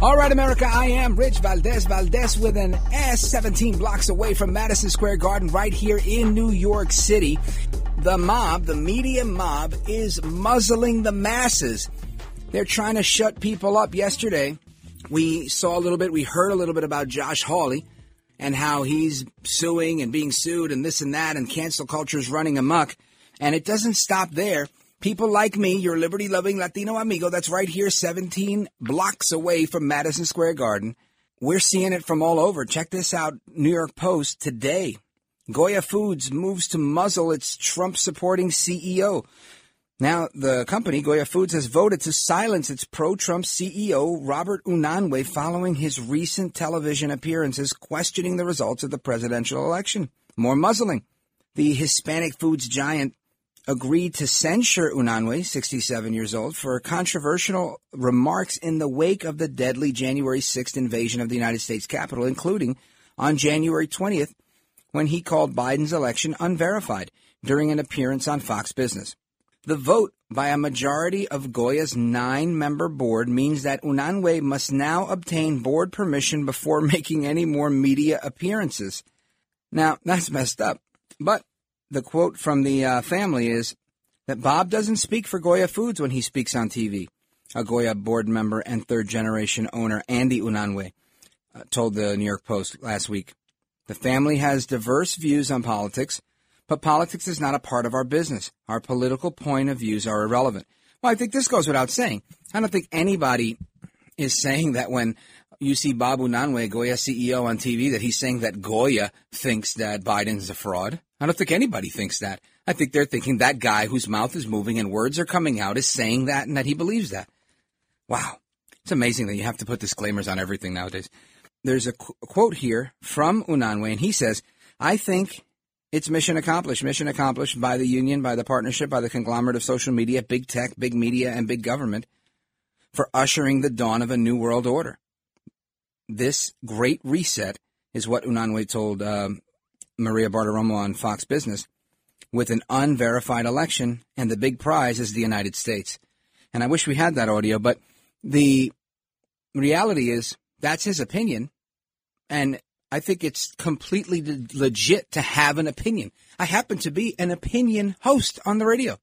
All right, America, I am Rich Valdez. Valdez with an S 17 blocks away from Madison Square Garden right here in New York City. The mob, the media mob, is muzzling the masses. They're trying to shut people up. Yesterday, we saw a little bit, we heard a little bit about Josh Hawley and how he's suing and being sued and this and that, and cancel culture is running amok. And it doesn't stop there. People like me, your liberty loving Latino amigo, that's right here, 17 blocks away from Madison Square Garden. We're seeing it from all over. Check this out New York Post today. Goya Foods moves to muzzle its Trump supporting CEO. Now, the company, Goya Foods, has voted to silence its pro Trump CEO, Robert Unanue, following his recent television appearances questioning the results of the presidential election. More muzzling. The Hispanic foods giant agreed to censure Unanue, 67 years old, for controversial remarks in the wake of the deadly January 6th invasion of the United States Capitol, including on January 20th when he called Biden's election unverified during an appearance on Fox Business. The vote by a majority of Goya's nine member board means that Unanue must now obtain board permission before making any more media appearances. Now, that's messed up. But the quote from the uh, family is that Bob doesn't speak for Goya Foods when he speaks on TV. A Goya board member and third generation owner, Andy Unanue, uh, told the New York Post last week. The family has diverse views on politics, but politics is not a part of our business. Our political point of views are irrelevant. Well, I think this goes without saying. I don't think anybody is saying that when you see Bob Unanue, Goya CEO on TV, that he's saying that Goya thinks that Biden's a fraud. I don't think anybody thinks that. I think they're thinking that guy whose mouth is moving and words are coming out is saying that and that he believes that. Wow. It's amazing that you have to put disclaimers on everything nowadays there's a qu- quote here from Unanue, and he says, I think it's mission accomplished. Mission accomplished by the union, by the partnership, by the conglomerate of social media, big tech, big media, and big government for ushering the dawn of a new world order. This great reset is what Unanue told um, Maria Bartiromo on Fox Business with an unverified election, and the big prize is the United States. And I wish we had that audio, but the reality is that's his opinion. And I think it's completely legit to have an opinion. I happen to be an opinion host on the radio.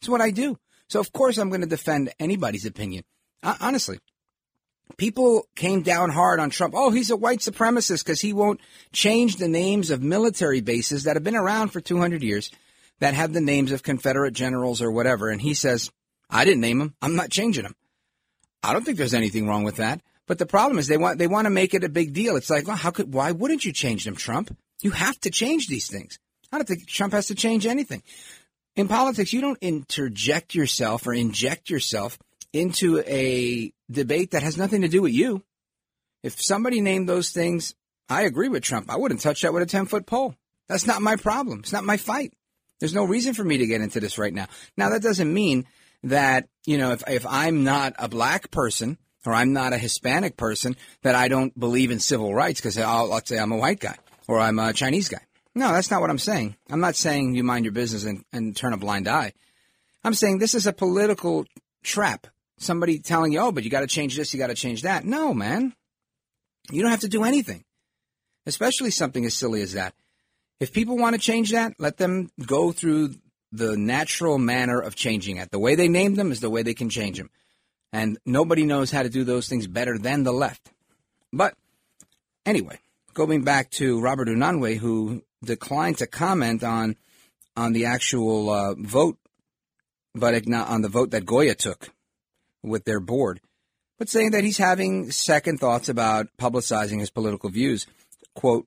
It's what I do. So, of course, I'm going to defend anybody's opinion. Uh, honestly, people came down hard on Trump. Oh, he's a white supremacist because he won't change the names of military bases that have been around for 200 years that have the names of Confederate generals or whatever. And he says, I didn't name them. I'm not changing them. I don't think there's anything wrong with that. But the problem is they want they want to make it a big deal. It's like, well, how could why wouldn't you change them, Trump? You have to change these things. I don't think Trump has to change anything. In politics, you don't interject yourself or inject yourself into a debate that has nothing to do with you. If somebody named those things, I agree with Trump. I wouldn't touch that with a 10 foot pole. That's not my problem. It's not my fight. There's no reason for me to get into this right now. Now, that doesn't mean that, you know, if, if I'm not a black person or I'm not a Hispanic person that I don't believe in civil rights because uh, let's say I'm a white guy or I'm a Chinese guy. No, that's not what I'm saying. I'm not saying you mind your business and, and turn a blind eye. I'm saying this is a political trap. Somebody telling you, oh, but you got to change this, you got to change that. No, man. You don't have to do anything, especially something as silly as that. If people want to change that, let them go through the natural manner of changing it. The way they named them is the way they can change them. And nobody knows how to do those things better than the left. But anyway, going back to Robert Unanue, who declined to comment on on the actual uh, vote, but on the vote that Goya took with their board, but saying that he's having second thoughts about publicizing his political views. Quote,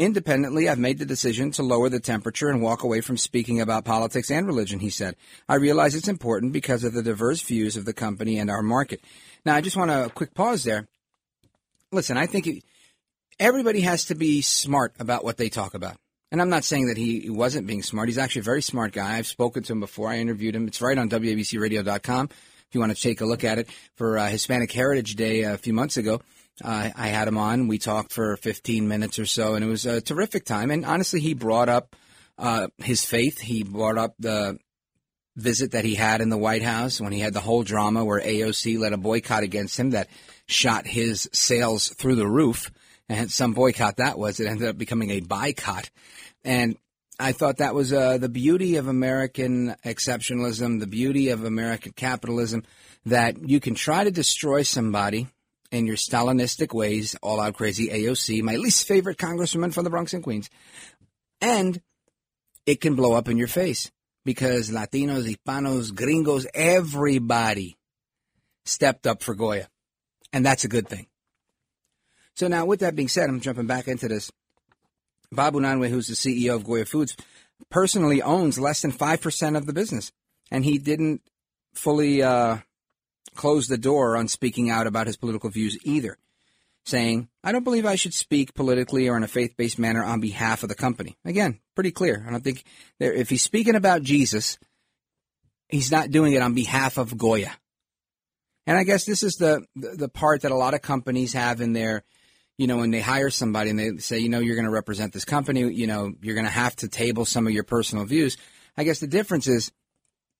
Independently, I've made the decision to lower the temperature and walk away from speaking about politics and religion, he said. I realize it's important because of the diverse views of the company and our market. Now, I just want a quick pause there. Listen, I think everybody has to be smart about what they talk about. And I'm not saying that he wasn't being smart. He's actually a very smart guy. I've spoken to him before. I interviewed him. It's right on WABCRadio.com if you want to take a look at it for uh, Hispanic Heritage Day a few months ago. Uh, I had him on. We talked for 15 minutes or so, and it was a terrific time. And honestly, he brought up uh, his faith. He brought up the visit that he had in the White House when he had the whole drama where AOC led a boycott against him that shot his sales through the roof. And some boycott that was. It ended up becoming a boycott. And I thought that was uh, the beauty of American exceptionalism, the beauty of American capitalism, that you can try to destroy somebody in your Stalinistic ways, all out crazy AOC, my least favorite congresswoman from the Bronx and Queens. And it can blow up in your face because Latinos, Hispanos, gringos, everybody stepped up for Goya. And that's a good thing. So now, with that being said, I'm jumping back into this. Bob Unanue, who's the CEO of Goya Foods, personally owns less than 5% of the business. And he didn't fully uh, close the door on speaking out about his political views either, saying, I don't believe I should speak politically or in a faith based manner on behalf of the company. Again, pretty clear. I don't think there, if he's speaking about Jesus, he's not doing it on behalf of Goya. And I guess this is the, the part that a lot of companies have in their, you know, when they hire somebody and they say, you know, you're going to represent this company, you know, you're going to have to table some of your personal views. I guess the difference is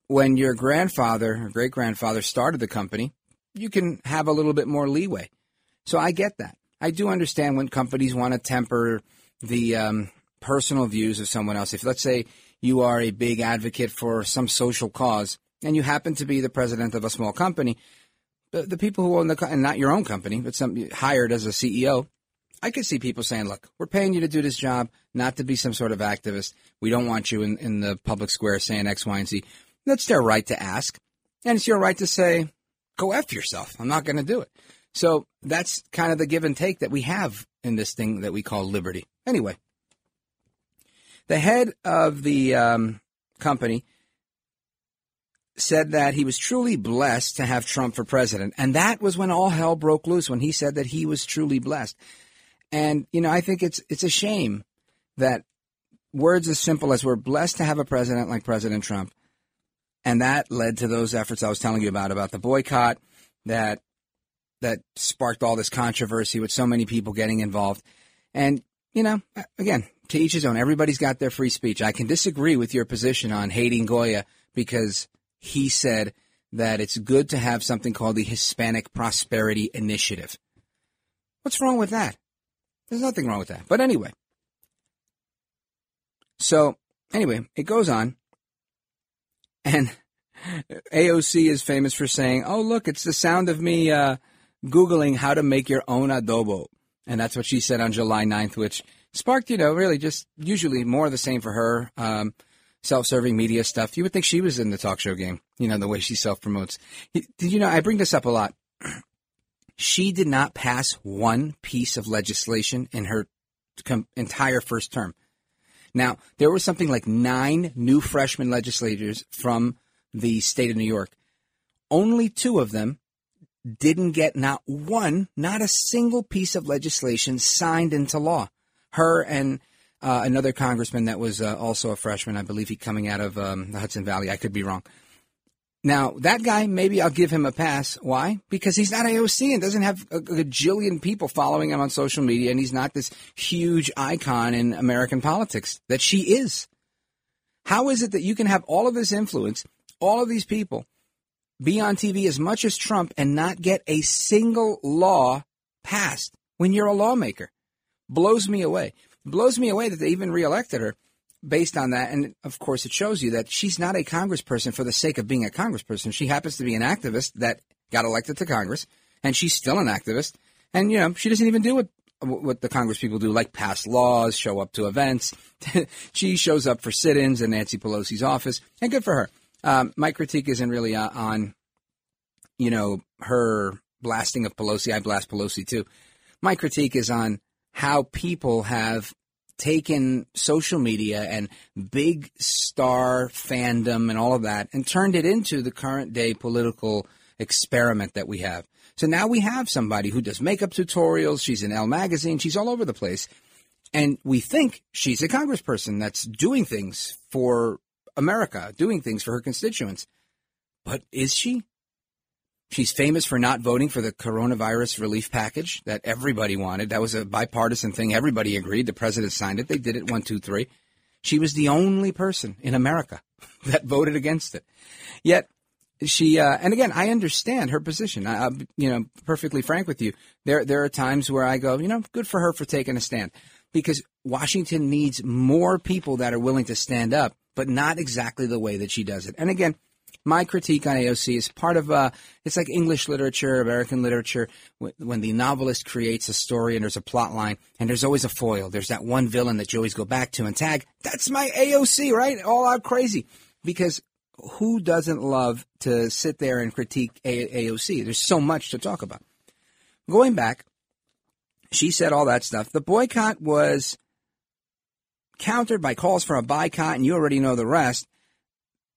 when your grandfather or great grandfather started the company, you can have a little bit more leeway. So I get that. I do understand when companies want to temper the um, personal views of someone else. If let's say you are a big advocate for some social cause and you happen to be the president of a small company, the, the people who own the and not your own company, but some hired as a CEO, I could see people saying, "Look, we're paying you to do this job, not to be some sort of activist. We don't want you in, in the public square saying X, Y, and Z." That's their right to ask. And it's your right to say, go F yourself. I'm not going to do it. So that's kind of the give and take that we have in this thing that we call liberty. Anyway, the head of the um, company said that he was truly blessed to have Trump for president. And that was when all hell broke loose, when he said that he was truly blessed. And, you know, I think it's, it's a shame that words as simple as we're blessed to have a president like President Trump and that led to those efforts I was telling you about about the boycott that that sparked all this controversy with so many people getting involved. And you know, again, to each his own. Everybody's got their free speech. I can disagree with your position on hating Goya because he said that it's good to have something called the Hispanic Prosperity Initiative. What's wrong with that? There's nothing wrong with that. But anyway. So, anyway, it goes on. And AOC is famous for saying, "Oh, look, it's the sound of me uh, googling how to make your own adobo," and that's what she said on July 9th, which sparked, you know, really just usually more the same for her. Um, self-serving media stuff. You would think she was in the talk show game, you know, the way she self-promotes. Did you know? I bring this up a lot. She did not pass one piece of legislation in her entire first term. Now, there was something like nine new freshman legislators from the state of New York. Only two of them didn't get not one, not a single piece of legislation signed into law. Her and uh, another congressman that was uh, also a freshman, I believe he coming out of um, the Hudson Valley. I could be wrong. Now, that guy, maybe I'll give him a pass. Why? Because he's not AOC and doesn't have a, gajillion people following him on social media, and he's not this huge icon in American politics that she is. How is it that you can have all of this influence, all of these people, be on TV as much as Trump and not get a single law passed when you're a lawmaker? Blows me away. Blows me away that they even reelected her based on that, and of course, it shows you that she's not a congressperson for the sake of being a congressperson. She happens to be an activist that got elected to Congress, and she's still an activist. And, you know, she doesn't even do what what the Congress people do, like pass laws, show up to events. she shows up for sit-ins in Nancy Pelosi's office, and good for her. Um, my critique isn't really uh, on, you know, her blasting of Pelosi. I blast Pelosi too. My critique is on how people have taken social media and big star fandom and all of that and turned it into the current day political experiment that we have. So now we have somebody who does makeup tutorials. She's in Elle magazine. She's all over the place. And we think she's a congressperson that's doing things for America, doing things for her constituents. But is she? She's famous for not voting for the coronavirus relief package that everybody wanted. That was a bipartisan thing. Everybody agreed. The president signed it. They did it one, two, three. She was the only person in America that voted against it. Yet she, uh, and again, I understand her position. I, I'm, you know, perfectly frank with you. There, there are times where I go, you know, good for her for taking a stand because Washington needs more people that are willing to stand up, but not exactly the way that she does it. And again, my critique on AOC is part of uh, it's like English literature, American literature. When the novelist creates a story and there's a plot line, and there's always a foil. There's that one villain that you always go back to and tag. That's my AOC, right? All out crazy. Because who doesn't love to sit there and critique a- AOC? There's so much to talk about. Going back, she said all that stuff. The boycott was countered by calls for a boycott, and you already know the rest.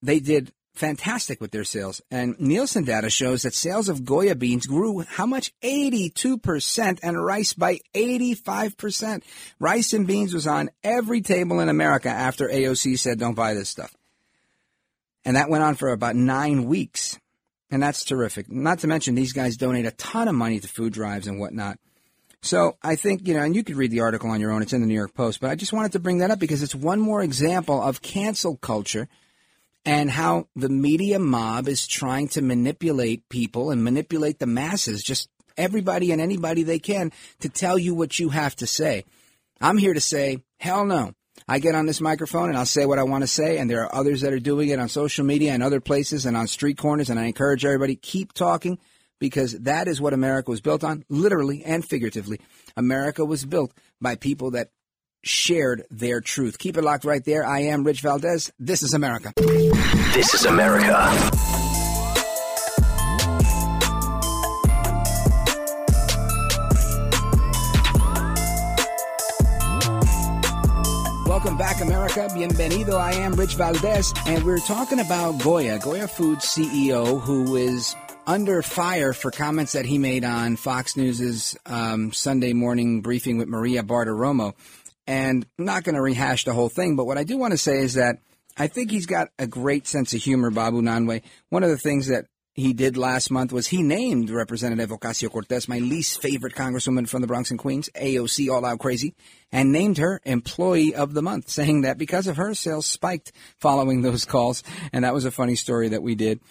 They did fantastic with their sales. And Nielsen data shows that sales of Goya beans grew how much? 82% and rice by 85%. Rice and beans was on every table in America after AOC said don't buy this stuff. And that went on for about nine weeks. And that's terrific. Not to mention these guys donate a ton of money to food drives and whatnot. So I think, you know, and you could read the article on your own. It's in the New York Post, but I just wanted to bring that up because it's one more example of cancel culture and how the media mob is trying to manipulate people and manipulate the masses, just everybody and anybody they can to tell you what you have to say. I'm here to say, hell no. I get on this microphone and I'll say what I want to say, and there are others that are doing it on social media and other places and on street corners, and I encourage everybody keep talking because that is what America was built on, literally and figuratively. America was built by people that shared their truth. Keep it locked right there. I am Rich Valdez. This is America. This is America. Welcome back, America. Bienvenido. I am Rich Valdez, and we're talking about Goya, Goya Foods CEO, who is under fire for comments that he made on Fox News's um, Sunday morning briefing with Maria Bartiromo. And I'm not going to rehash the whole thing, but what I do want to say is that I think he's got a great sense of humor, Bob Unanue. One of the things that he did last month was he named Representative Ocasio Cortez, my least favorite congresswoman from the Bronx and Queens, AOC all out crazy, and named her employee of the month, saying that because of her, sales spiked following those calls. And that was a funny story that we did.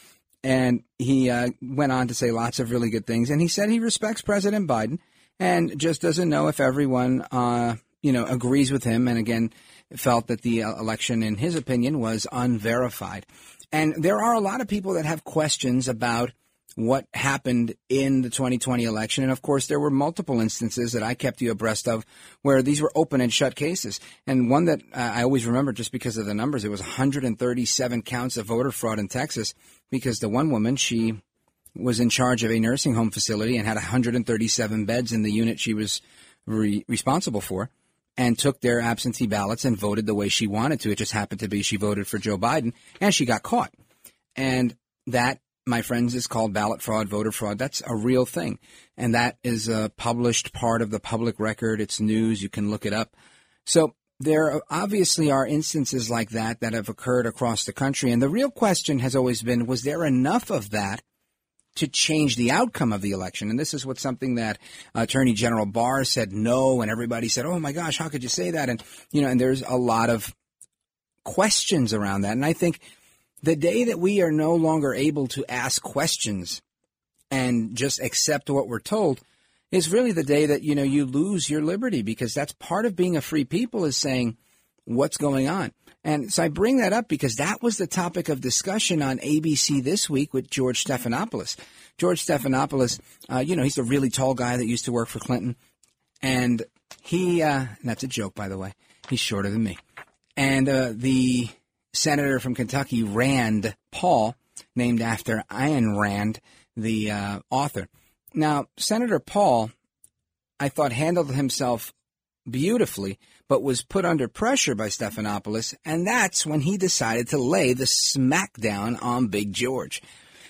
And he uh, went on to say lots of really good things. And he said he respects President Biden and just doesn't know if everyone, uh, you know, agrees with him. And again, felt that the uh, election, in his opinion, was unverified. And there are a lot of people that have questions about what happened in the 2020 election. And of course, there were multiple instances that I kept you abreast of where these were open and shut cases. And one that uh, I always remember just because of the numbers, it was 137 counts of voter fraud in Texas because the one woman, she was in charge of a nursing home facility and had 137 beds in the unit she was re- responsible for and took their absentee ballots and voted the way she wanted to. It just happened to be she voted for Joe Biden and she got caught. And that, my friends, is called ballot fraud, voter fraud. That's a real thing. And that is a published part of the public record. It's news. You can look it up. So there obviously are instances like that that have occurred across the country. And the real question has always been, was there enough of that to change the outcome of the election. And this is what something that uh, Attorney General Barr said no, and everybody said, "Oh my gosh, how could you say that?" And you know, and there's a lot of questions around that. And I think the day that we are no longer able to ask questions and just accept what we're told is really the day that you know you lose your liberty because that's part of being a free people is saying what's going on. And so I bring that up because that was the topic of discussion on ABC this week with George Stephanopoulos. George Stephanopoulos, uh, you know, he's a really tall guy that used to work for Clinton. and he, uh, and that's a joke, by the way. He's shorter than me. And uh, the senator from Kentucky, Rand Paul, named after Ayn Rand, the uh, author. Now, Senator Paul, I thought handled himself beautifully, but was put under pressure by Stephanopoulos, and that's when he decided to lay the smackdown on Big George.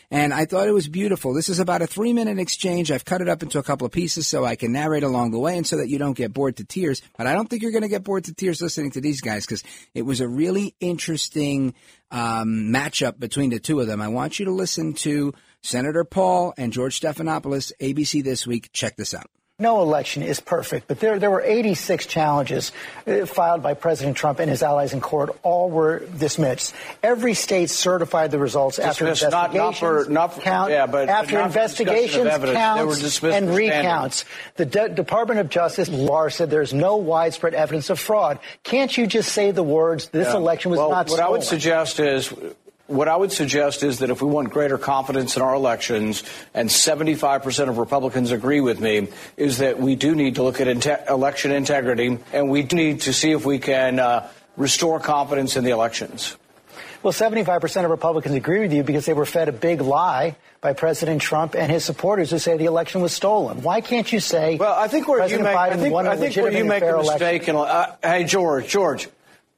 And I thought it was beautiful. This is about a three minute exchange. I've cut it up into a couple of pieces so I can narrate along the way and so that you don't get bored to tears. But I don't think you're going to get bored to tears listening to these guys because it was a really interesting um, matchup between the two of them. I want you to listen to Senator Paul and George Stephanopoulos, ABC This Week. Check this out. No election is perfect, but there, there were 86 challenges uh, filed by President Trump and his allies in court. All were dismissed. Every state certified the results after Dismissed, investigations, not for- not for- count, yeah, but- after but not for discussion of investigations, evidence. Counts, and recounts. The De- Department of Justice law said there's no widespread evidence of fraud. Can't you just say the words, this Yeah. election was well, not what I would suggest is what I would suggest is that if we want greater confidence in our elections, and 75% of Republicans agree with me, is that we do need to look at inte- election integrity, and we do need to see if we can uh, restore confidence in the elections. Well, 75% of Republicans agree with you because they were fed a big lie by President Trump and his supporters who say the election was stolen. Why can't you say Well, I think where President you make, Biden I think, won I think where you make a mistake, and uh, hey, George, George,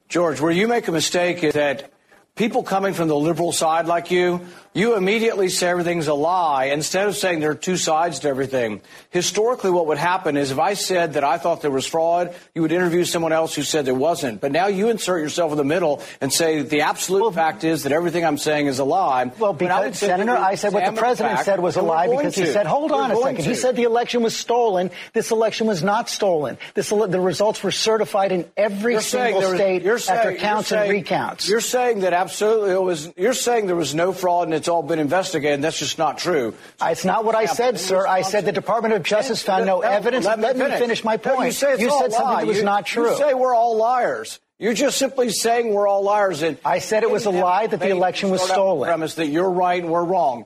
George, where you make a mistake is that people coming from the liberal side like you, you immediately say everything's a lie instead of saying there are two sides to everything. Historically, what would happen is if I said that I thought there was fraud, you would interview someone else who said there wasn't. But now you insert yourself in the middle and say the absolute fact is that everything I'm saying is a lie. Well, When I because, Senator, I said what the president fact, said was a lie because he said, hold We're on a second. He said the election was stolen. This election was not stolen. This, the results were certified in every You're single was- state after saying- counts and saying- recounts. You're saying that absolutely it was. You're saying there was no fraud and it's all been investigated. And that's just not true. Uh, it's not what I said, sir. I said the Department of Justice found no evidence. Let, Let me finish my No, you point. say You said something lie. that was You- not true. You say we're all liars. You're just simply saying we're all liars. And I said it was a lie that the election was start out with stolen. Premise that you're right and we're wrong.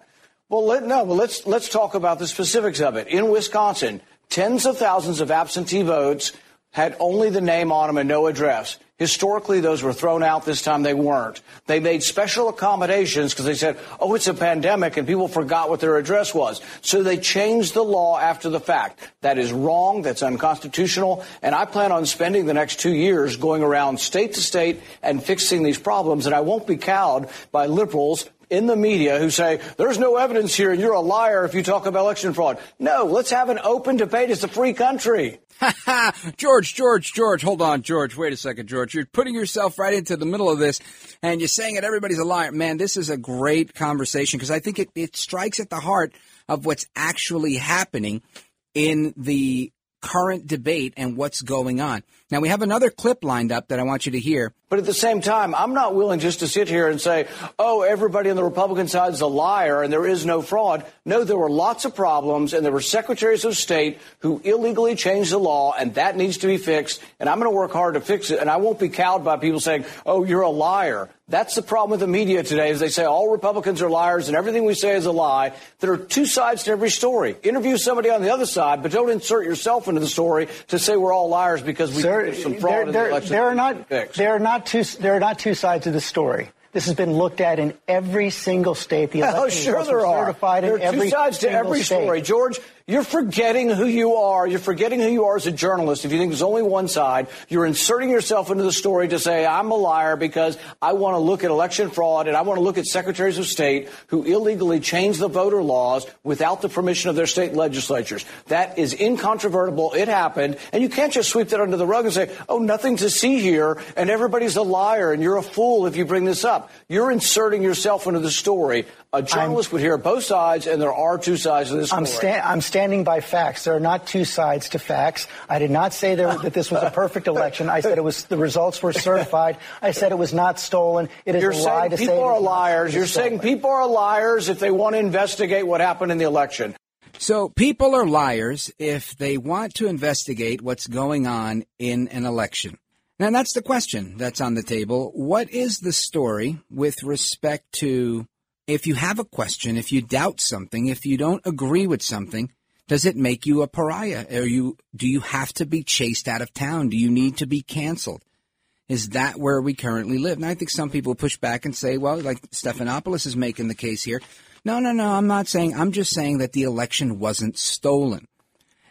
Well, let, no. Well, let's let's talk about the specifics of it. In Wisconsin, tens of thousands of absentee votes had only the name on them and no address. Historically, those were thrown out. This time they weren't. They made special accommodations because they said, oh, it's a pandemic and people forgot what their address was. So they changed the law after the fact. That is wrong. That's unconstitutional. And I plan on spending the next two years going around state to state and fixing these problems. And I won't be cowed by liberals in the media who say, there's no evidence here and you're a liar if you talk about election fraud. No, let's have an open debate. It's a free country. George, George, George, hold on, George. Wait a second, George. You're putting yourself right into the middle of this and you're saying that everybody's a liar. Man, this is a great conversation because I think it, it strikes at the heart of what's actually happening in the current debate and what's going on. Now, we have another clip lined up that I want you to hear. But at the same time, I'm not willing just to sit here and say, oh, everybody on the Republican side is a liar and there is no fraud. No, there were lots of problems and there were secretaries of state who illegally changed the law and that needs to be fixed. And I'm going to work hard to fix it. And I won't be cowed by people saying, oh, you're a liar. That's the problem with the media today is they say all Republicans are liars and everything we say is a lie. There are two sides to every story. Interview somebody on the other side, but don't insert yourself into the story to say we're all liars because we Sir, there's some fraud there, in the there- election. there are not needs to be fixed. there are not two there are not two sides of the story. This has been looked at in every single state. The Oh, election sure there are. certified there in are every two sides to every state. story. George, you're forgetting who you are. You're forgetting who you are as a journalist. If you think there's only one side, you're inserting yourself into the story to say, I'm a liar because I want to look at election fraud and I want to look at secretaries of state who illegally change the voter laws without the permission of their state legislatures. That is incontrovertible. It happened. And you can't just sweep that under the rug and say, oh, nothing to see here and everybody's a liar and you're a fool if you bring this up. You're inserting yourself into the story. A journalist would hear both sides, and there are two sides to this story. I'm, sta- I'm standing by facts. There are not two sides to facts. I did not say there, that this was a perfect election. I said it was the results were certified. I said it was not stolen. It is You're a lie to say people are was liars. You're stolen. saying people are liars if they want to investigate what happened in the election. So people are liars if they want to investigate what's going on in an election. Now that's the question that's on the table. What is the story with respect to if you have a question, if you doubt something, if you don't agree with something, Does it make you a pariah? Are you do you have to be chased out of town? Do you need to be canceled? Is that where we currently live? And I think some people push back and say, well, like Stephanopoulos is making the case here. No, no, no, I'm not saying, I'm just saying that the election wasn't stolen.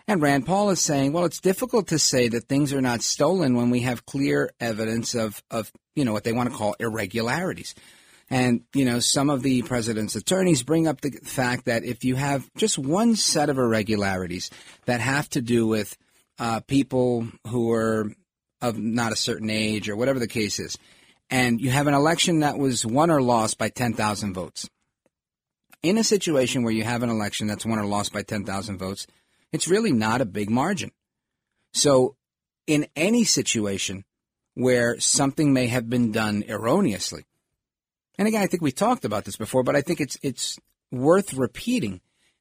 And Rand Paul is saying, well, it's difficult to say that things are not stolen when we have clear evidence of, of you know, what they want to call irregularities. And, you know, some of the president's attorneys bring up the fact that if you have just one set of irregularities that have to do with uh, people who are of not a certain age or whatever the case is, and you have an election that was won or lost by 10,000 votes. In a situation where you have an election that's won or lost by 10,000 votes, it's really not a big margin. So, in any situation where something may have been done erroneously, and again, I think we talked about this before, but I think it's it's worth repeating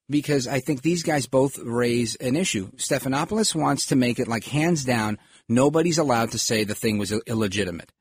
because I think these guys both raise an issue. Stephanopoulos wants to make it like hands down, nobody's allowed to say the thing was illegitimate.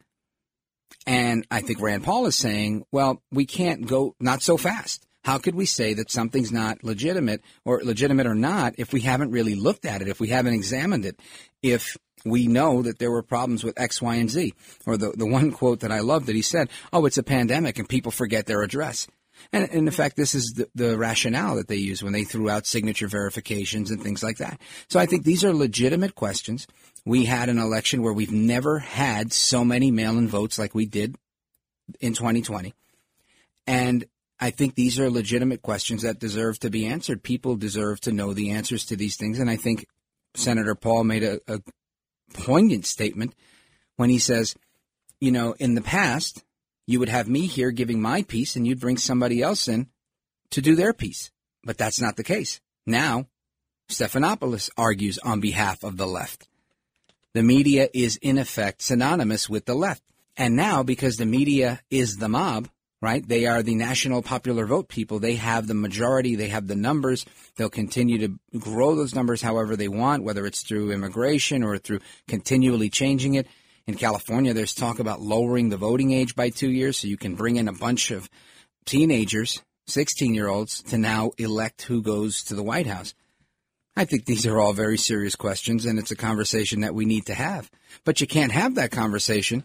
And I think Rand Paul is saying, well, we can't go not so fast. How could we say that something's not legitimate or legitimate or not if we haven't really looked at it, if we haven't examined it, if we know that there were problems with X, Y, and Z? Or the, the one quote that I love that he said, oh, it's a pandemic and people forget their address. And, and in fact, this is the, the rationale that they use when they threw out signature verifications and things like that. So I think these are legitimate questions. We had an election where we've never had so many mail in votes like we did in 2020. And I think these are legitimate questions that deserve to be answered. People deserve to know the answers to these things. And I think Senator Paul made a, a poignant statement when he says, you know, in the past, you would have me here giving my piece and you'd bring somebody else in to do their piece. But that's not the case. Now, Stephanopoulos argues on behalf of the left. The media is in effect synonymous with the left. And now, because the media is the mob, right? They are the national popular vote people. They have the majority. They have the numbers. They'll continue to grow those numbers however they want, whether it's through immigration or through continually changing it. In California, there's talk about lowering the voting age by two years so you can bring in a bunch of teenagers, 16 year olds, to now elect who goes to the White House. I think these are all very serious questions, and it's a conversation that we need to have. But you can't have that conversation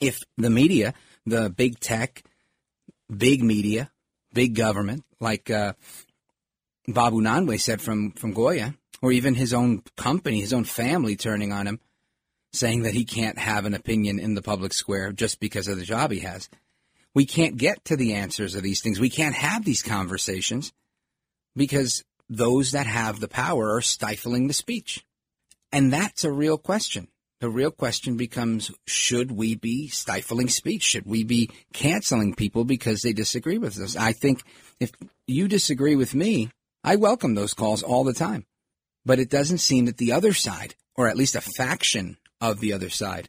if the media, the big tech, big media, big government, like uh, Bob Unanue said from, from Goya, or even his own company, his own family turning on him, saying that he can't have an opinion in the public square just because of the job he has. We can't get to the answers of these things. We can't have these conversations because those that have the power are stifling the speech. And that's a real question. The real question becomes should we be stifling speech? Should we be canceling people because they disagree with us? I think if you disagree with me, I welcome those calls all the time. But it doesn't seem that the other side, or at least a faction of the other side,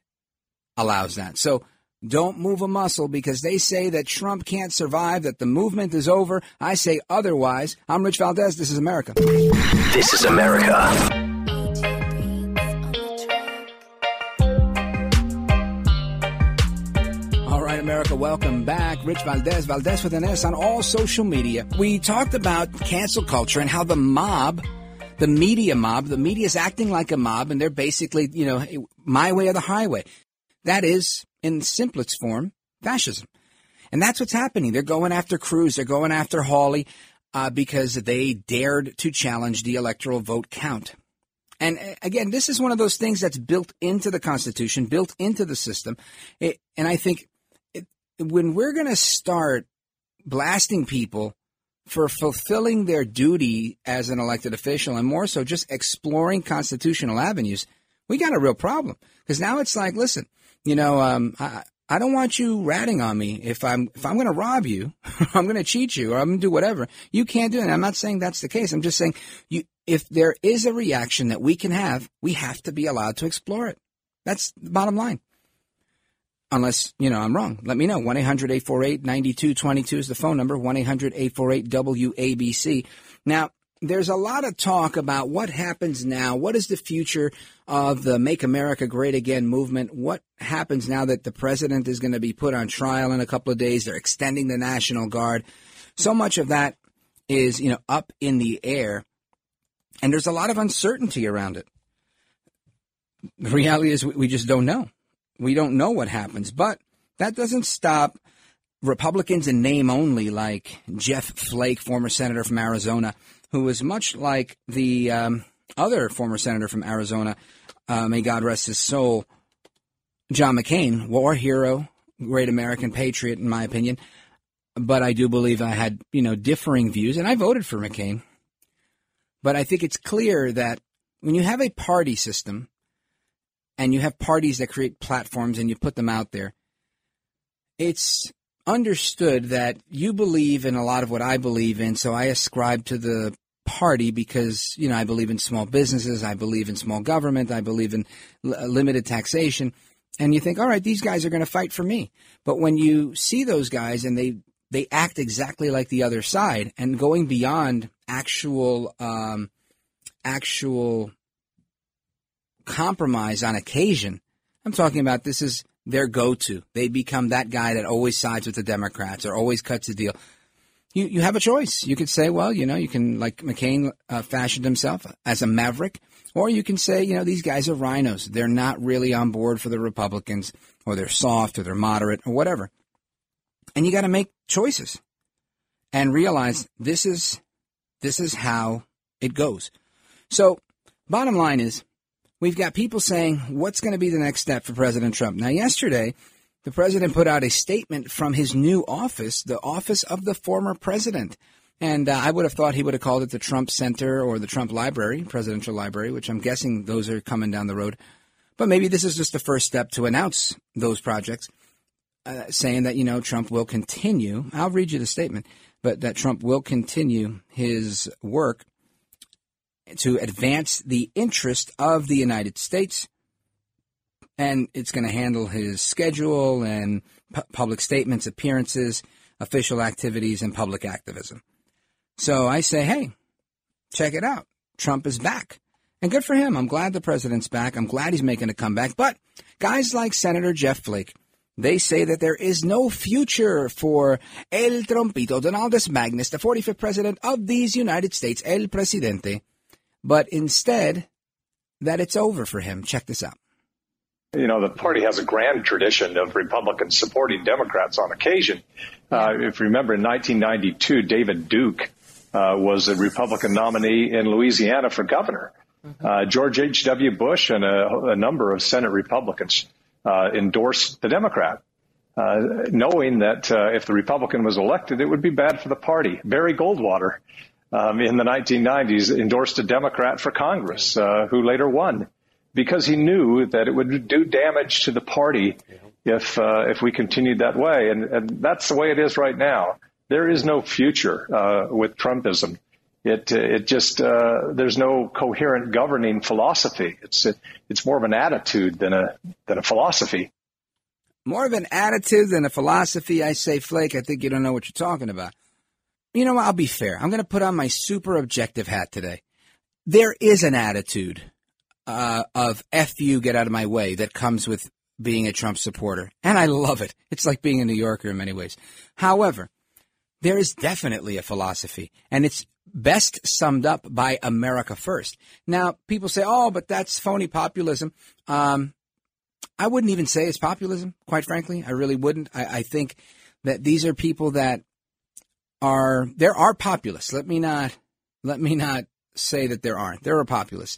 allows that. So don't move a muscle because they say that Trump can't survive, that the movement is over. I say otherwise. I'm Rich Valdez. This is America. This is America. America. Welcome back. Rich Valdez, Valdez with an S on all social media. We talked about cancel culture and how the mob, the media mob, the media is acting like a mob and they're basically, you know, my way or the highway. That is, in simplest form, fascism. And that's what's happening. They're going after Cruz. They're going after Hawley uh, because they dared to challenge the electoral vote count. And uh, again, this is one of those things that's built into the Constitution, built into the system. It, and I think when we're going to start blasting people for fulfilling their duty as an elected official and more so just exploring constitutional avenues, we got a real problem. Because now it's like, listen, you know, um, I, I don't want you ratting on me if I'm if I'm going to rob you, I'm going to cheat you, or I'm going to do whatever. You can't do it. I'm not saying that's the case. I'm just saying you if there is a reaction that we can have, we have to be allowed to explore it. That's the bottom line. Unless, you know, I'm wrong. Let me know. 1 800 848 9222 is the phone number 1 800 848 WABC. Now, there's a lot of talk about what happens now. What is the future of the Make America Great Again movement? What happens now that the president is going to be put on trial in a couple of days? They're extending the National Guard. So much of that is, you know, up in the air. And there's a lot of uncertainty around it. The reality is we just don't know. We don't know what happens. But that doesn't stop Republicans in name only, like Jeff Flake, former senator from Arizona, who was much like the um, other former senator from Arizona, uh, may God rest his soul, John McCain, war hero, great American patriot, in my opinion. But I do believe I had, you know, differing views, and I voted for McCain. But I think it's clear that when you have a party system and you have parties that create platforms and you put them out there, it's understood that you believe in a lot of what I believe in, so I ascribe to the party because, you know, I believe in small businesses, I believe in small government, I believe in l- limited taxation. And you think, all right, these guys are going to fight for me. But when you see those guys and they they act exactly like the other side and going beyond actual um, actual compromise on occasion. I'm talking about this is their go-to. They become that guy that always sides with the Democrats or always cuts a deal. You you have a choice. You could say, well, you know, you can like McCain uh, fashioned himself as a maverick, or you can say, you know, these guys are rhinos. They're not really on board for the Republicans, or they're soft, or they're moderate, or whatever. And you got to make choices and realize this is this is how it goes. So, bottom line is, we've got people saying, what's going to be the next step for President Trump? Now, yesterday, the president put out a statement from his new office, the office of the former president. And uh, I would have thought he would have called it the Trump Center or the Trump Library, Presidential Library, which I'm guessing those are coming down the road. But maybe this is just the first step to announce those projects, uh, saying that, you know, Trump will continue. I'll read you the statement, but that Trump will continue his work to advance the interest of the United States. And it's going to handle his schedule and pu- public statements, appearances, official activities, and public activism. So I say, hey, check it out. Trump is back. And good for him. I'm glad the president's back. I'm glad he's making a comeback. But guys like Senator Jeff Flake, they say that there is no future for El Trompito, Donaldus Magnus, the 45th president of these United States, El Presidente, but instead that it's over for him. Check this out. You know, the party has a grand tradition of Republicans supporting Democrats on occasion. Uh, if you remember, in 1992, David Duke uh, was a Republican nominee in Louisiana for governor. Uh, George H.W. Bush and a, a, number of Senate Republicans uh, endorsed the Democrat, uh, knowing that uh, if the Republican was elected, it would be bad for the party. Barry Goldwater um, in the 1990s endorsed a Democrat for Congress who later won because he knew that it would do damage to the party if uh, if we continued that way, and, and, that's the way it is right now. There is no future uh, with Trumpism. It it just uh, there's no coherent governing philosophy. It's it's more of an attitude than a than a philosophy. More of an attitude than a philosophy. I say, Flake. I think you don't know what you're talking about. You know, what? I'll be fair. I'm going to put on my super objective hat today. There is an attitude uh, of "f you, get out of my way" that comes with being a Trump supporter, and I love it. It's like being a New Yorker in many ways. However, there is definitely a philosophy, and it's best summed up by America First. Now, people say, "Oh, but that's phony populism." Um, I wouldn't even say it's populism, quite frankly. I really wouldn't. I, I think that these are people that are there are populists. Let me not let me not say that there aren't. There are populists.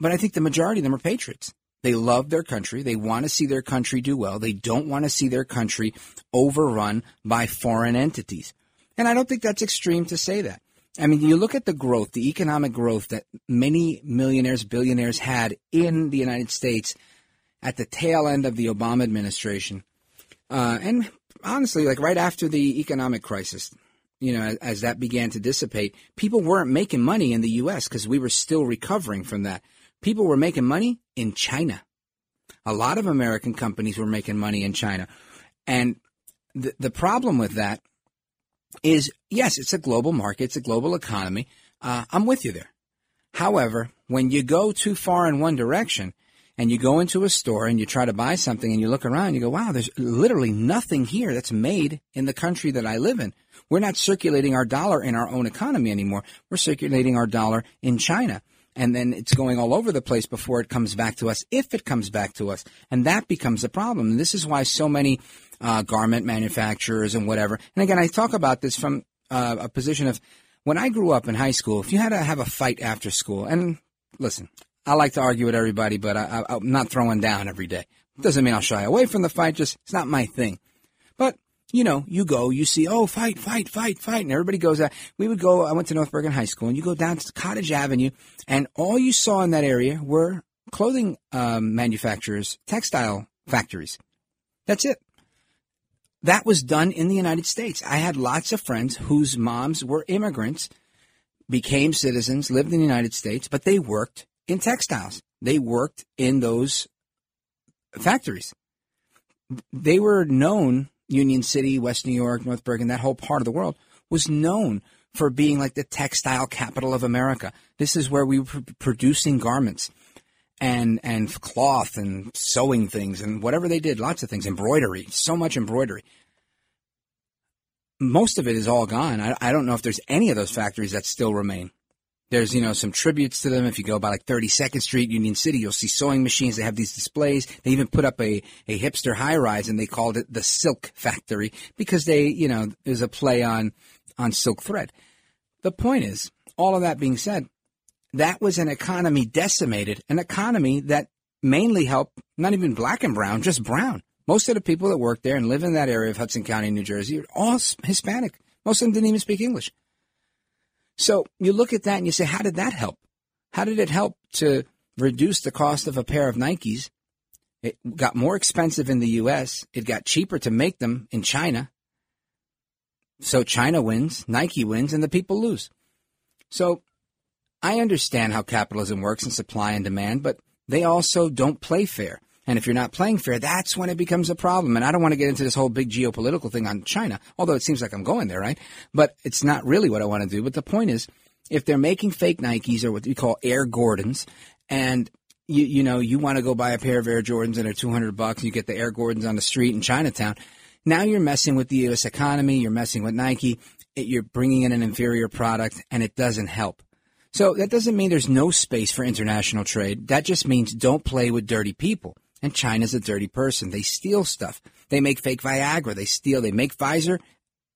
But I think the majority of them are patriots. They love their country. They want to see their country do well. They don't want to see their country overrun by foreign entities. And I don't think that's extreme to say that. I mean, you look at the growth, the economic growth that many millionaires, billionaires had in the United States at the tail end of the Obama administration. Uh, and honestly, like right after the economic crisis, you know, as, that began to dissipate, people weren't making money in the U.S. because we were still recovering from that. People were making money in China. A lot of American companies were making money in China. And the, the problem with that is, yes, it's a global market, it's a global economy. Uh, I'm with you there. However, when you go too far in one direction and you go into a store and you try to buy something and you look around, you go, wow, there's literally nothing here that's made in the country that I live in. We're not circulating our dollar in our own economy anymore. We're circulating our dollar in China. And then it's going all over the place before it comes back to us, if it comes back to us. And that becomes a problem. And this is why so many uh, garment manufacturers and whatever. And again, I talk about this from uh, a position of when I grew up in high school, if you had to have a fight after school, and listen, I like to argue with everybody, but I, am not throwing down every day. Doesn't mean I'll shy away from the fight, just it's not my thing. But, you know, you go, you see, oh, fight, fight, fight, fight, and everybody goes out. We would go, I went to North Bergen High School, and you go down to Cottage Avenue, and all you saw in that area were clothing um, manufacturers, textile factories. That's it. That was done in the United States. I had lots of friends whose moms were immigrants, became citizens, lived in the United States, but they worked in textiles. They worked in those factories. They were known, Union City, West New York, North Bergen, that whole part of the world was known for being like the textile capital of America. This is where we were producing garments and and cloth and sewing things and whatever they did, lots of things, embroidery, so much embroidery. Most of it is all gone. I, I don't know if there's any of those factories that still remain. There's, you know, some tributes to them. If you go by like 32nd Street, Union City, you'll see sewing machines. They have these displays. They even put up a, a hipster high rise and they called it the Silk Factory because they, you know, there's a play on, on silk thread. The point is, all of that being said, that was an economy decimated, an economy that mainly helped not even black and brown, just brown. Most of the people that work there and live in that area of Hudson County, New Jersey, are all Hispanic. Most of them didn't even speak English. So you look at that and you say, how did that help? How did it help to reduce the cost of a pair of Nikes? It got more expensive in the U.S. It got cheaper to make them in China. So China wins, Nike wins, and the people lose. So I understand how capitalism works and supply and demand, but they also don't play fair. And if you're not playing fair, that's when it becomes a problem. And I don't want to get into this whole big geopolitical thing on China, although it seems like I'm going there, right? But it's not really what I want to do. But the point is, if they're making fake Nikes or what we call Air Gordons, and you you know you want to go buy a pair of Air Jordans and they're 200 bucks, you get the Air Gordons on the street in Chinatown. Now you're messing with the U.S. economy. You're messing with Nike. You're bringing in an inferior product, and it doesn't help. So that doesn't mean there's no space for international trade. That just means don't play with dirty people. And China's a dirty person. They steal stuff. They make fake Viagra. They steal. They make Pfizer,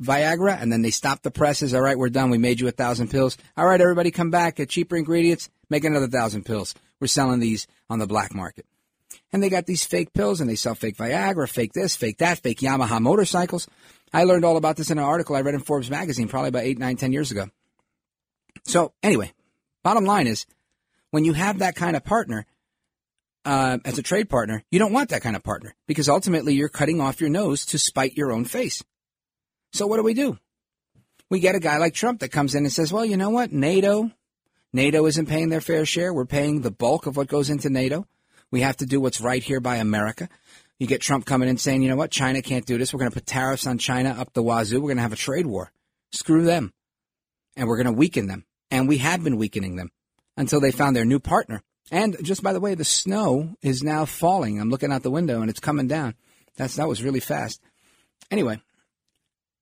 Viagra, and then they stop the presses. All right, we're done. We made you a thousand pills. All right, everybody come back. Get cheaper ingredients. Make another thousand pills. We're selling these on the black market. And they got these fake pills and they sell fake Viagra, fake this, fake that, fake Yamaha motorcycles. I learned all about this in an article I read in Forbes magazine probably about eight, nine, ten years ago. So anyway, Bottom line is, when you have that kind of partner uh, as a trade partner, you don't want that kind of partner because ultimately you're cutting off your nose to spite your own face. So what do we do? We get a guy like Trump that comes in and says, well, you know what? NATO, NATO isn't paying their fair share. We're paying the bulk of what goes into NATO. We have to do what's right here by America. You get Trump coming in saying, you know what? China can't do this. We're going to put tariffs on China up the wazoo. We're going to have a trade war. Screw them. And we're going to weaken them and we had been weakening them until they found their new partner. And just by the way, the snow is now falling. I'm looking out the window and it's coming down. That's that was really fast. Anyway,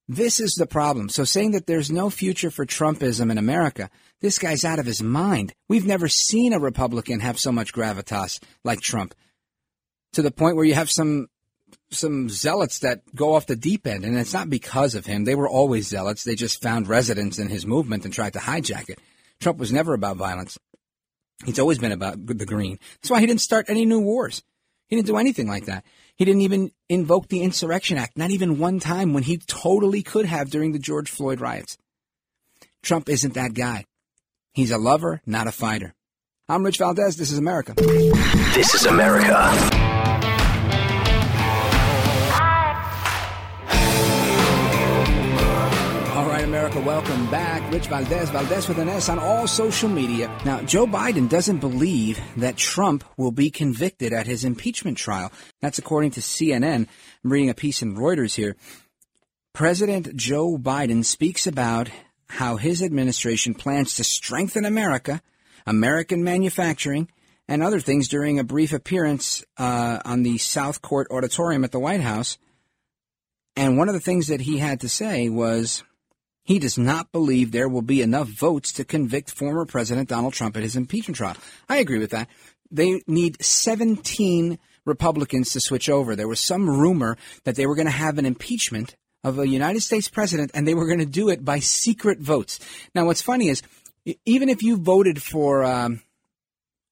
this is the problem. So saying that there's no future for Trumpism in America, this guy's out of his mind. We've never seen a Republican have so much gravitas like Trump. To the point where you have some some zealots that go off the deep end, and it's not because of him. They were always zealots. They just found residence in his movement and tried to hijack it. Trump was never about violence. He's always been about the green. That's why he didn't start any new wars. He didn't do anything like that. He didn't even invoke the Insurrection Act, not even one time when he totally could have during the George Floyd riots. Trump isn't that guy. He's a lover, not a fighter. I'm Rich Valdez. This is America. This is America. Welcome back. Rich Valdez, Valdez with an S on all social media. Now, Joe Biden doesn't believe that Trump will be convicted at his impeachment trial. That's according to CNN. I'm reading a piece in Reuters here. President Joe Biden speaks about how his administration plans to strengthen America, American manufacturing, and other things during a brief appearance uh, on the South Court Auditorium at the White House. And one of the things that he had to say was he does not believe there will be enough votes to convict former President Donald Trump at his impeachment trial. I agree with that. They need 17 Republicans to switch over. There was some rumor that they were going to have an impeachment of a United States president and they were going to do it by secret votes. Now, what's funny is even if you voted for um,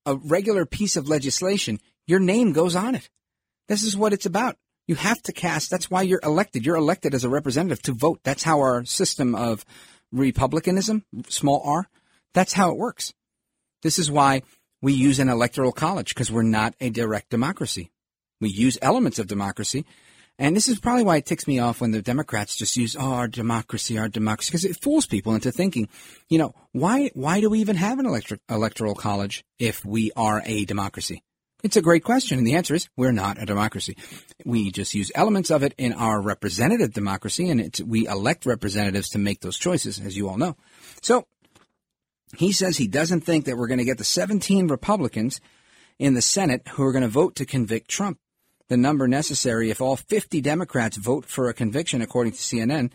a regular piece of legislation, your name goes on it. This is what it's about. You have to cast. That's why you're elected. You're elected as a representative to vote. That's how our system of republicanism, small r, that's how it works. This is why we use an electoral college because we're not a direct democracy. We use elements of democracy. And this is probably why it ticks me off when the Democrats just use, oh, our democracy, our democracy, because it fools people into thinking, you know, why, why do we even have an electoral college if we are a democracy? It's a great question. And the answer is we're not a democracy. We just use elements of it in our representative democracy and we elect representatives to make those choices, as you all know. So he says he doesn't think that we're going to get the 17 Republicans in the Senate who are going to vote to convict Trump. The number necessary if all 50 Democrats vote for a conviction, according to CNN.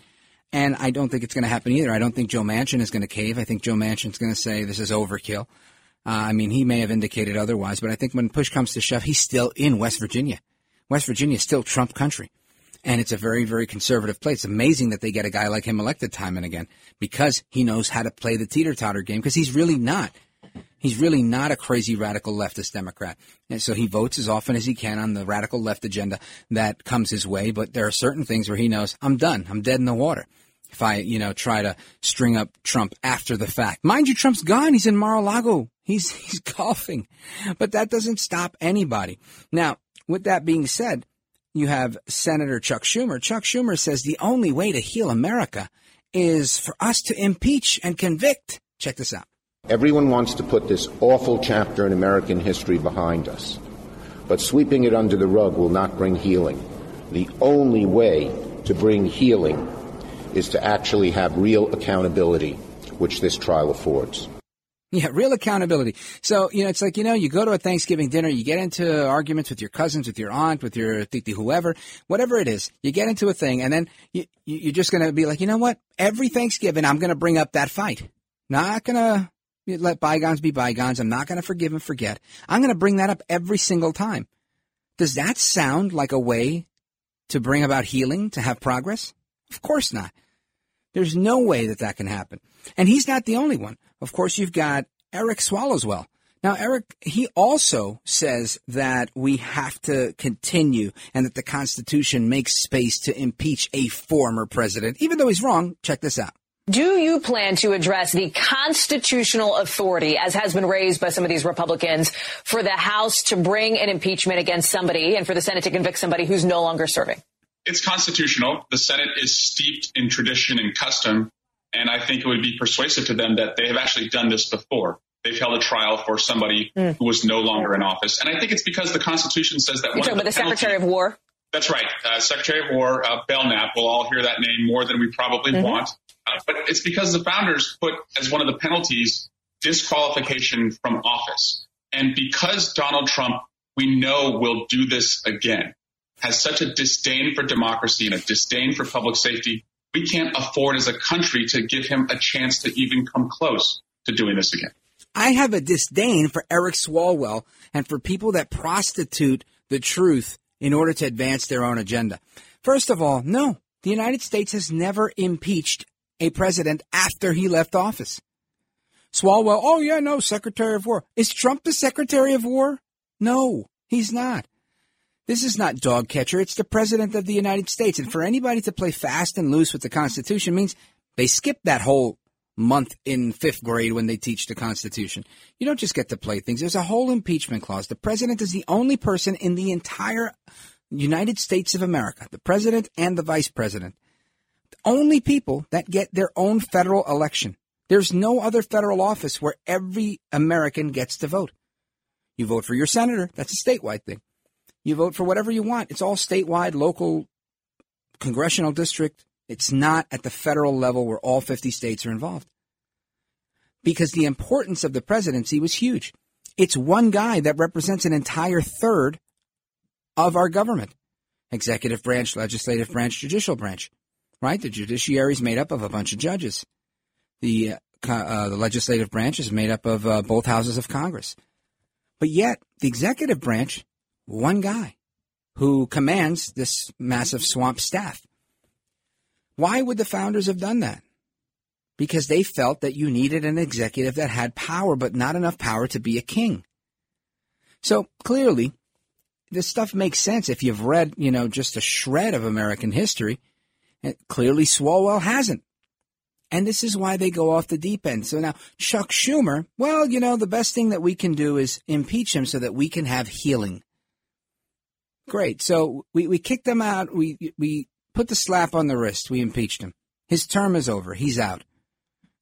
And I don't think it's going to happen either. I don't think Joe Manchin is going to cave. I think Joe Manchin is going to say this is overkill. Uh, I mean, he may have indicated otherwise, but I think when push comes to shove, he's still in West Virginia. West Virginia is still Trump country. And it's a very, very conservative place. It's amazing that they get a guy like him elected time and again because he knows how to play the teeter totter game because he's really not. He's really not a crazy radical leftist Democrat. And so he votes as often as he can on the radical left agenda that comes his way. But there are certain things where he knows I'm done. I'm dead in the water if I, you know, try to string up Trump after the fact. Mind you, Trump's gone. He's in Mar-a-Lago. He's, he's golfing. But that doesn't stop anybody. Now, with that being said, you have Senator Chuck Schumer. Chuck Schumer says the only way to heal America is for us to impeach and convict. Check this out. Everyone wants to put this awful chapter in American history behind us. But sweeping it under the rug will not bring healing. The only way to bring healing is to actually have real accountability, which this trial affords. Yeah, real accountability. So, you know, it's like, you know, you go to a Thanksgiving dinner, you get into arguments with your cousins, with your aunt, with your titi, whoever, whatever it is, you get into a thing and then you, you're just going to be like, you know what? Every Thanksgiving, I'm going to bring up that fight. Not going to let bygones be bygones. I'm not going to forgive and forget. I'm going to bring that up every single time. Does that sound like a way to bring about healing, to have progress? Of course not. There's no way that that can happen. And he's not the only one. Of course, you've got Eric Swallowswell. Now, Eric, he also says that we have to continue and that the Constitution makes space to impeach a former president. Even though he's wrong, check this out. Do you plan to address the constitutional authority, as has been raised by some of these Republicans, for the House to bring an impeachment against somebody and for the Senate to convict somebody who's no longer serving? It's constitutional. The Senate is steeped in tradition and custom. And I think it would be persuasive to them that they have actually done this before. They've held a trial for somebody mm. who was no longer in office. And I think it's because the Constitution says that. You're talking about the, the Secretary of War? That's right. Uh, Secretary of War, uh, Belknap. We'll all hear that name more than we probably mm-hmm. want. Uh, but it's because the founders put as one of the penalties disqualification from office. And because Donald Trump, we know, will do this again, has such a disdain for democracy and a disdain for public safety, we can't afford as a country to give him a chance to even come close to doing this again. I have a disdain for Eric Swalwell and for people that prostitute the truth in order to advance their own agenda. First of all, no, the United States has never impeached a president after he left office. Swalwell, oh yeah, no, Secretary of War. Is Trump the Secretary of War? No, he's not. This is not dog catcher. It's the President of the United States. And for anybody to play fast and loose with the Constitution means they skip that whole month in fifth grade when they teach the Constitution. You don't just get to play things. There's a whole impeachment clause. The President is the only person in the entire United States of America, the President and the Vice President, the Only people that get their own federal election. There's no other federal office where every American gets to vote. You vote for your senator, that's a statewide thing. You vote for whatever you want. It's all statewide, local, congressional district. It's not at the federal level where all 50 states are involved. Because the importance of the presidency was huge. It's one guy that represents an entire third of our government executive branch, legislative branch, judicial branch. Right? The judiciary is made up of a bunch of judges. The, uh, uh, the legislative branch is made up of uh, both houses of Congress. But yet, the executive branch, one guy who commands this massive swamp staff. Why would the founders have done that? Because they felt that you needed an executive that had power, but not enough power to be a king. So clearly, this stuff makes sense if you've read, you know, just a shred of American history. And clearly, Swalwell hasn't. And this is why they go off the deep end. So now, Chuck Schumer, well, you know, the best thing that we can do is impeach him so that we can have healing. Great. So we, we kicked him out. We, we put the slap on the wrist. We impeached him. His term is over. He's out.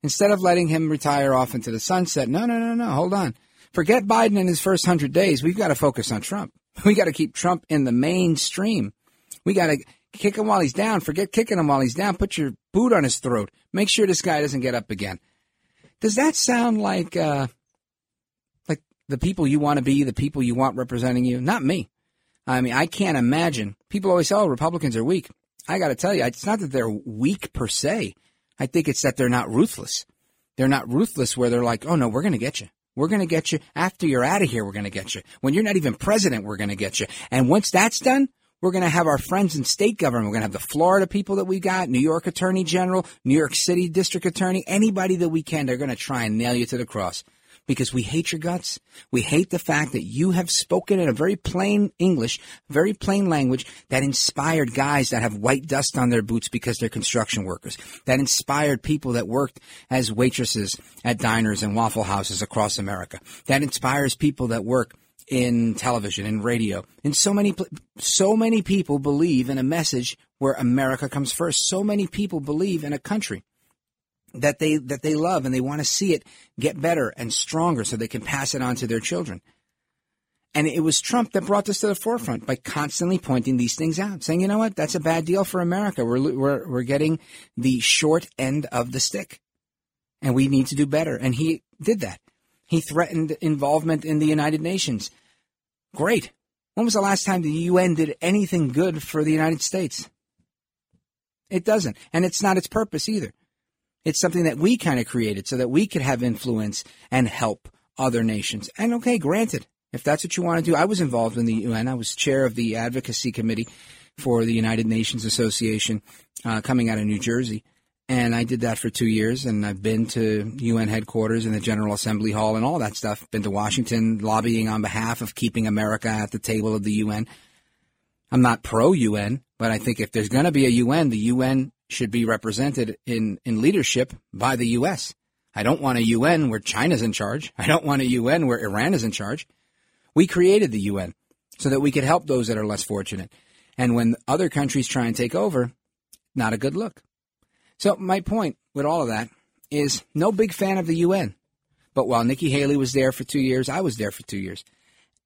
Instead of letting him retire off into the sunset, no, no, no, no, hold on. Forget Biden in his first hundred days. We've got to focus on Trump. We got to keep Trump in the mainstream. We got to kick him while he's down. Forget kicking him while he's down. Put your boot on his throat. Make sure this guy doesn't get up again. Does that sound like uh, like the people you want to be, the people you want representing you? Not me. I mean, I can't imagine. People always say, "Oh, Republicans are weak." I got to tell you, it's not that they're weak per se. I think it's that they're not ruthless. They're not ruthless where they're like, "Oh no, we're going to get you." We're going to get you after you're out of here. We're going to get you when you're not even president. We're going to get you. And once that's done, we're going to have our friends in state government. We're going to have the Florida people that we got, New York Attorney General, New York City District Attorney, anybody that we can. They're going to try and nail you to the cross because we hate your guts. We hate the fact that you have spoken in a very plain English, very plain language that inspired guys that have white dust on their boots because they're construction workers, that inspired people that worked as waitresses at diners and waffle houses across America, that inspires people that work in television and radio. And so many, so many people believe in a message where America comes first. So many people believe in a country that they that they love and they want to see it get better and stronger so they can pass it on to their children. And it was Trump that brought this to the forefront by constantly pointing these things out, saying, "You know what? That's a bad deal for America. We're we're we're getting the short end of the stick, and we need to do better." And he did that. He threatened involvement in the United Nations. Great. When was the last time the UN did anything good for the United States? It doesn't, and it's not its purpose either. It's something that we kind of created so that we could have influence and help other nations. And okay, granted, if that's what you want to do, I was involved in the UN. I was chair of the advocacy committee for the United Nations Association uh, coming out of New Jersey. And I did that for two years, and I've been to UN headquarters and the General Assembly Hall and all that stuff. Been to Washington lobbying on behalf of keeping America at the table of the UN. I'm not pro UN, but I think if there's going to be a UN, the UN should be represented in, in leadership by the U.S. I don't want a UN where China's in charge. I don't want a UN where Iran is in charge. We created the UN so that we could help those that are less fortunate. And when other countries try and take over, not a good look. So my point with all of that is no big fan of the UN. But while Nikki Haley was there for two years, I was there for two years.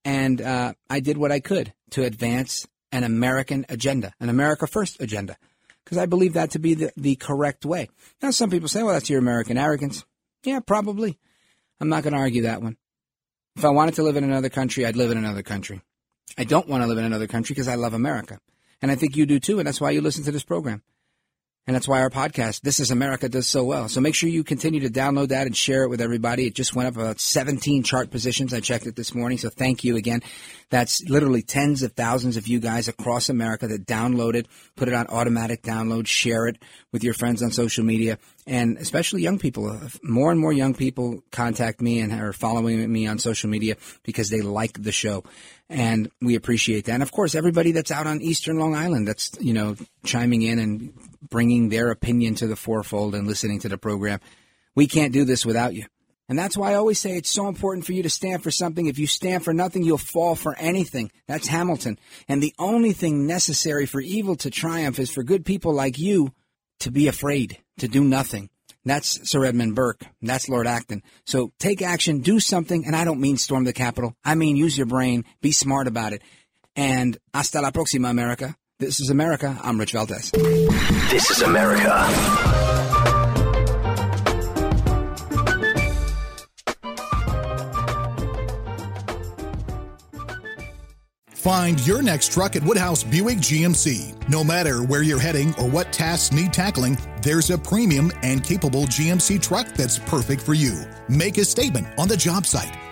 And uh, I did what I could to advance an American agenda, an America First agenda because I believe that to be the, the correct way. Now, some people say, well, that's your American arrogance. Yeah, probably. I'm not going to argue that one. If I wanted to live in another country, I'd live in another country. I don't want to live in another country because I love America. And I think you do too, and that's why you listen to this program. And that's why our podcast, This is America, does so well. So make sure you continue to download that and share it with everybody. It just went up about 17 chart positions. I checked it this morning. So thank you again. That's literally tens of thousands of you guys across America that download it, put it on automatic download, share it with your friends on social media, and especially young people. More and more young people contact me and are following me on social media because they like the show and we appreciate that. And of course, everybody that's out on Eastern Long Island that's you know chiming in and bringing their opinion to the forefold and listening to the program. We can't do this without you. And that's why I always say it's so important for you to stand for something. If you stand for nothing, you'll fall for anything. That's Hamilton. And the only thing necessary for evil to triumph is for good people like you to be afraid, to do nothing. That's Sir Edmund Burke. That's Lord Acton. So take action, do something, and I don't mean storm the Capitol. I mean use your brain, be smart about it. And hasta la próxima, America. This is America. I'm Rich Valdez. This is America. Find your next truck at Woodhouse Buick GMC. No matter where you're heading or what tasks need tackling, there's a premium and capable GMC truck that's perfect for you. Make a statement on the job site,